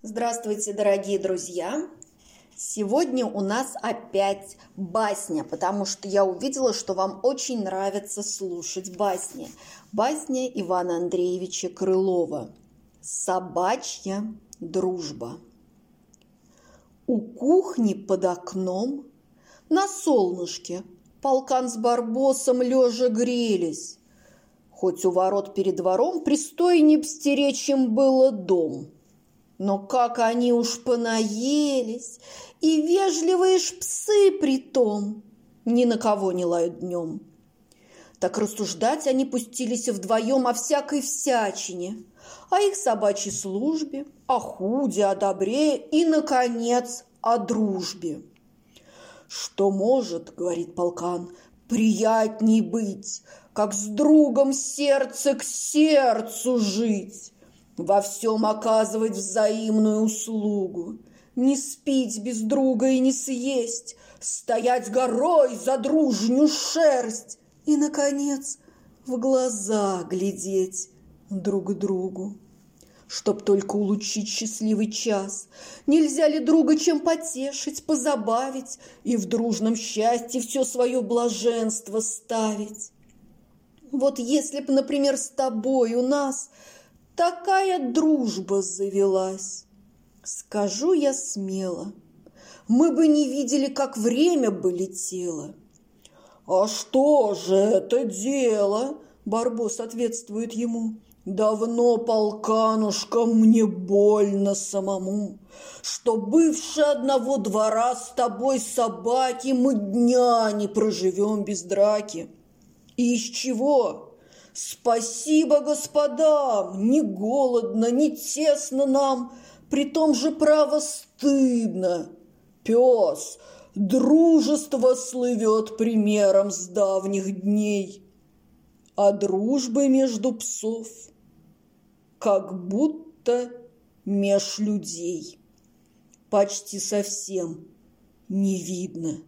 Здравствуйте, дорогие друзья! Сегодня у нас опять басня, потому что я увидела, что вам очень нравится слушать басни. Басня Ивана Андреевича Крылова «Собачья дружба». У кухни под окном на солнышке полкан с барбосом лежа грелись. Хоть у ворот перед двором пристойнее б стеречь им было дом. Но как они уж понаелись, и вежливые ж псы при том ни на кого не лают днем. Так рассуждать они пустились вдвоем о всякой всячине, о их собачьей службе, о худе, о добре и, наконец, о дружбе. «Что может, — говорит полкан, — приятней быть, как с другом сердце к сердцу жить, во всем оказывать взаимную услугу, не спить без друга и не съесть, стоять горой за дружню шерсть и, наконец, в глаза глядеть друг другу. Чтоб только улучшить счастливый час, нельзя ли друга чем потешить, позабавить и в дружном счастье все свое блаженство ставить? Вот если б, например, с тобой у нас такая дружба завелась, скажу я смело, мы бы не видели, как время бы летело. «А что же это дело?» – Барбос ответствует ему. «Давно, полканушка, мне больно самому, Что бывши одного двора с тобой собаки Мы дня не проживем без драки. И из чего? Спасибо господам, не голодно, не тесно нам, При том же право стыдно. Пес, дружество слывет примером с давних дней, А дружбы между псов как будто меж людей почти совсем не видно.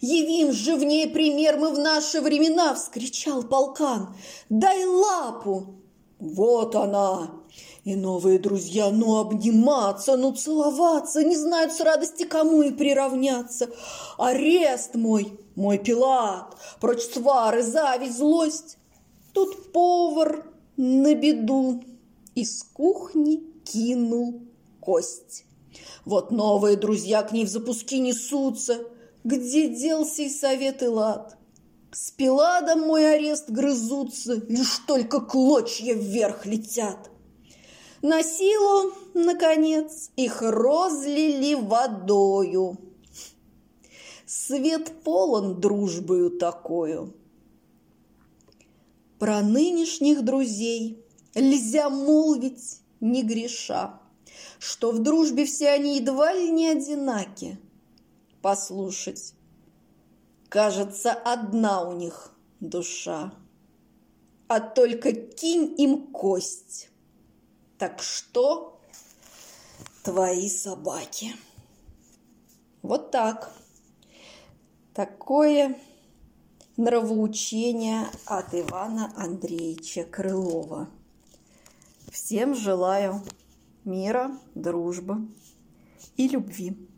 «Явим же в ней пример мы в наши времена!» – вскричал полкан. «Дай лапу!» «Вот она!» И новые друзья, ну обниматься, ну целоваться, не знают с радости кому и приравняться. Арест мой, мой Пилат, прочь свары, зависть, злость. Тут повар на беду из кухни кинул кость. Вот новые друзья к ней в запуски несутся – где делся и совет и лад? С Пиладом мой арест грызутся, Лишь только клочья вверх летят. На силу, наконец, их розлили водою. Свет полон дружбою такою. Про нынешних друзей Нельзя молвить, не греша, Что в дружбе все они едва ли не одинаки – послушать. Кажется, одна у них душа, а только кинь им кость. Так что твои собаки? Вот так. Такое нравоучение от Ивана Андреевича Крылова. Всем желаю мира, дружбы и любви.